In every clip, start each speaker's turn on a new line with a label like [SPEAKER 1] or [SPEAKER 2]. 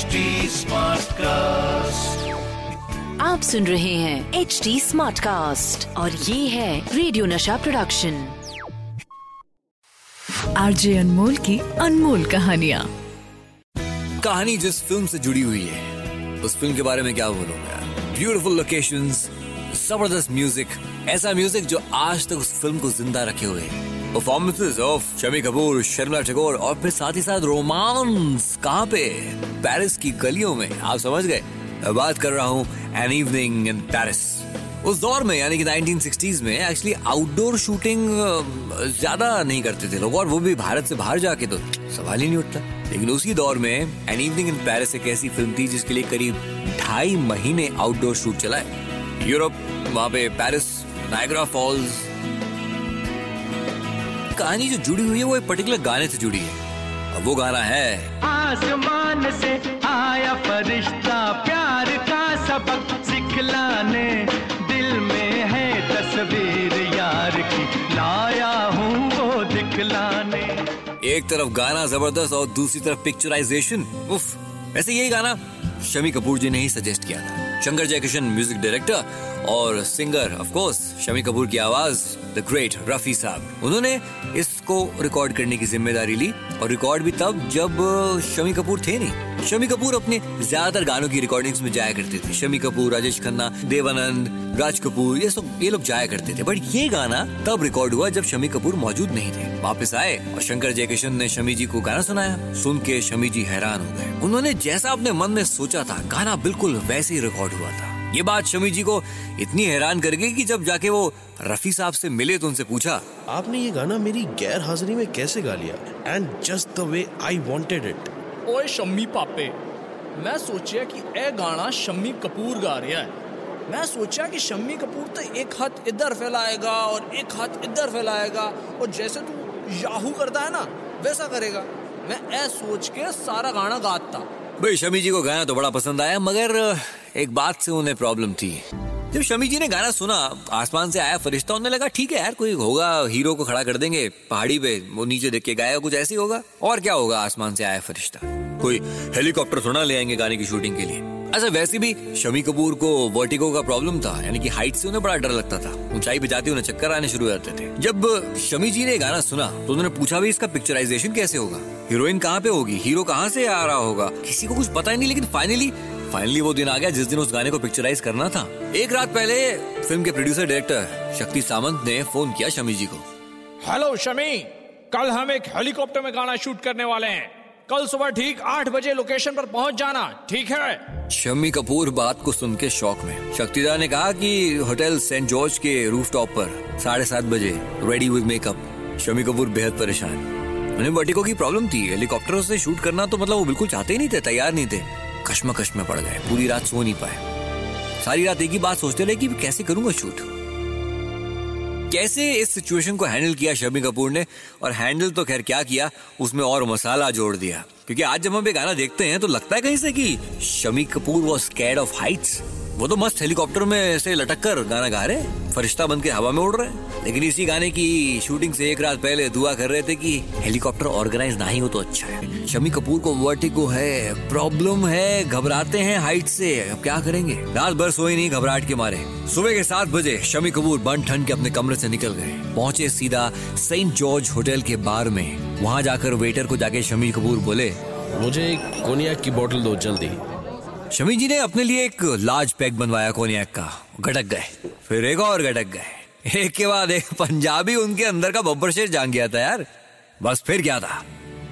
[SPEAKER 1] HD Smartcast.
[SPEAKER 2] आप सुन रहे हैं एच डी स्मार्ट कास्ट और ये है रेडियो नशा प्रोडक्शन आरजे अनमोल की अनमोल कहानिया।
[SPEAKER 3] कहानी जिस फ़िल्म से जुड़ी हुई है उस फ़िल्म के बारे में क्या बोलूँगा? ब्यूटीफुल लोकेशंस ज़बरदस्त म्यूज़िक ऐसा म्यूज़िक जो आज तक उस फ़िल्म को ज़िंदा रखे हुए है। परफॉर्मेंसेस ऑफ़ शमी कपूर शर्मिला टैगोर और फिर साथ ही साथ रोमांस कहाँ पे? पेरिस की गलियों में, आप समझ गए। मैं बात कर रहा हूँ एन इवनिंग इन पेरिस उस दौर में, यानी कि 1960s में एक्चुअली आउटडोर शूटिंग ज़्यादा नहीं करते थे लोग, और वो भी भारत से बाहर जाके तो सवाल ही नहीं उठता। लेकिन उसी दौर में एन इवनिंग इन पेरिस एक ऐसी फ़िल्म थी जिसके लिए करीब ढाई महीने आउटडोर शूट चला है यूरोप वहाँ पे पेरिस नायग्रा फॉल्स कहानी जो जुड़ी हुई है वो एक पर्टिकुलर गाने से जुड़ी है। अब वो गाना है।
[SPEAKER 4] आसमान से आया फरिश्ता प्यार का सबक सिखलाने। दिल में है तस्वीर यार की लाया हूँ वो दिखलाने।
[SPEAKER 3] एक तरफ़ गाना ज़बरदस्त और दूसरी तरफ़ पिक्चराइजेशन उफ वैसे यही गाना शमी कपूर जी ने ही सजेस्ट किया था। शंकर जयकिशन म्यूज़िक डायरेक्टर और singer of course Shammi Kapoor की आवाज़ द ग्रेट रफी साहब। उन्होंने इसको रिकॉर्ड करने की ज़िम्मेदारी ली और रिकॉर्ड भी तब जब शमी कपूर थे नहीं। शमी कपूर अपने ज़्यादातर गानों की रिकॉर्डिंग्स में जाया करते थे। शमी कपूर, राजेश खन्ना, देवानंद, राज कपूर, ये सब, ये लोग जाया करते थे। बट ये गाना तब रिकॉर्ड हुआ जब शमी कपूर मौजूद नहीं थे। वापस आए और शंकर जयकिशन ने शमी जी को गाना सुनाया। सुन के शमी जी हैरान हो गए। उन्होंने जैसा अपने मन में सोचा था, गाना बिल्कुल वैसे ही रिकॉर्ड हुआ था। ये बात शमी जी को इतनी हैरान कर गई कि जब जाके वो रफी साहब से मिले तो उनसे पूछा
[SPEAKER 5] आपने ये गाना मेरी गैर हाजिरी में कैसे गा लिया? And just the way I wanted it
[SPEAKER 6] ओए शम्मी पापे मैं सोचा कि ए गाना शम्मी कपूर गा रहा है। मैं सोचा कि शम्मी कपूर तो एक हाथ इधर फैलाएगा और एक हाथ इधर फैलाएगा और जैसे तू याहू करता है ना वैसा करेगा। मैं ऐ सोच के सारा गाना गाता।
[SPEAKER 3] भाई शमी जी को गाना तो बड़ा पसंद आया मगर एक बात से उन्हें प्रॉब्लम थी। जब शमी जी ने गाना सुना आसमान से आया फरिश्ता उन्हें लगा ठीक है यार कोई होगा हीरो को खड़ा कर देंगे पहाड़ी पे वो नीचे देख के गाया कुछ ऐसे होगा। और क्या होगा आसमान से आया फरिश्ता? कोई हेलीकॉप्टर थोड़ा ले आएँगे गाने की शूटिंग के लिए। अच्छा वैसे भी शमी कपूर को वर्टिगो का प्रॉब्लम था यानी कि हाइट से उन्हें बड़ा डर लगता था। ऊंचाई पे जाते उन्हें चक्कर आने शुरू हो जाते थे। जब शमी जी ने गाना सुना तो उन्होंने पूछा भी इसका पिक्चराइजेशन कैसे होगा? हीरोइन कहाँ पे होगी? हीरो कहाँ से आ रहा होगा? किसी को कुछ पता ही नहीं लेकिन फाइनली फाइनली वो दिन आ गया जिस दिन उस गाने को पिक्चराइज करना था। एक रात पहले फ़िल्म के प्रोड्यूसर डायरेक्टर शक्ति सामंत ने फ़ोन किया शमी जी को।
[SPEAKER 6] हेलो शमी। कल हम एक हेलीकॉप्टर में गाना शूट करने वाले हैं। कल सुबह ठीक आठ बजे लोकेशन पर पहुँच जाना ठीक है?
[SPEAKER 3] शम्मी कपूर बात को सुन के शौक में। शक्तिदा ने कहा कि होटल सेंट जॉर्ज के रूफटॉप पर साढ़े सात बजे ready with makeup Shammi Kapoor बेहद परेशान। उन्हें वर्टिको की प्रॉब्लम थी। हेलीकॉप्टर से शूट करना तो मतलब वो बिल्कुल चाहते ही नहीं थे तैयार नहीं थे। कश्मकश में पड़ गए। पूरी रात सो नहीं पाए। सारी रात एक ही बात सोचते रहे कि कैसे करूँगा शूट? कैसे इस सिचुएशन को हैंडल किया शमी कपूर ने? और हैंडल तो खैर क्या किया? उसमें और मसाला जोड़ दिया। क्योंकि आज जब हम ये गाना देखते हैं तो लगता है कहीं से कि Shammi Kapoor was scared of heights वो तो मस्त हेलीकॉप्टर में से लटक कर गाना गा रहे फरिश्ता बन के हवा में उड़ रहे लेकिन इसी गाने की शूटिंग से एक रात पहले दुआ कर रहे थे कि हेलीकॉप्टर ऑर्गेनाइज ना ही हो तो अच्छा है। शमी कपूर को वर्टिगो है प्रॉब्लम है घबराते हैं हाइट से। अब क्या करेंगे? रात भर सोए नहीं घबराहट के मारे। सुबह के सात बजे शमी कपूर बन ठंड के अपने कमरे से निकल गए। पहुँचे सीधा सेंट जॉर्ज होटल के बार में। वहाँ जाकर वेटर को जाके शमी कपूर बोले
[SPEAKER 5] मुझे एक कोनियाक की बोतल दो जल्दी।
[SPEAKER 3] शमी जी ने अपने लिए एक लार्ज पैक बनवाया कोनियाक का। गटक गए। फिर एक और गटक गए। एक के बाद एक पंजाबी उनके अंदर का बब्बर शेर जान गया था यार। बस फिर क्या था?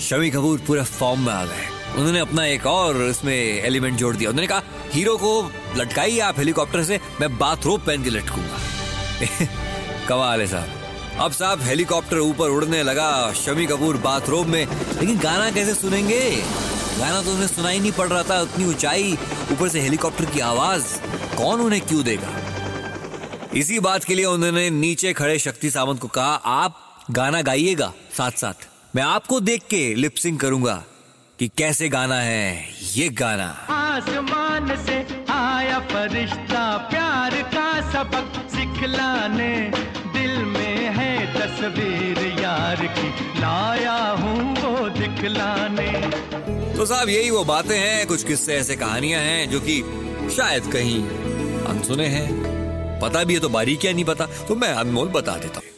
[SPEAKER 3] शमी कपूर पूरे फॉर्म में आ गए। उन्होंने अपना एक और इसमें एलिमेंट जोड़ दिया। उन्होंने कहा, हीरो को लटकाइए आप हेलीकॉप्टर से, मैं बाथरोब पहन के लटकूँगा। कमाल है साहब। अब साहब हेलीकॉप्टर ऊपर उड़ने लगा शमी कपूर बाथरूम में। लेकिन गाना कैसे सुनेंगे? गाना तो उन्हें सुनाई नहीं पड़ रहा था, उतनी ऊंचाई, ऊपर से हेलीकॉप्टर की आवाज़। कौन उन्हें क्यों देगा? इसी बात के लिए उन्होंने नीचे खड़े शक्ति सावंत को कहा, आप गाना गाइएगा साथ साथ मैं आपको देख के लिपसिंग करूँगा कि कैसे गाना है ये गाना।
[SPEAKER 4] आसमान से आया फरिश्ता प्यार का सबक सिखलाने। दिल में है तस्वीर यार की लाया हूँ वो दिखलाने।
[SPEAKER 3] तो साहब यही वो बातें हैं कुछ किस्से ऐसे कहानियाँ हैं जो कि शायद कहीं अनसुने हैं। पता भी है तो बारीकियाँ नहीं पता तो मैं अनमोल बता देता हूँ।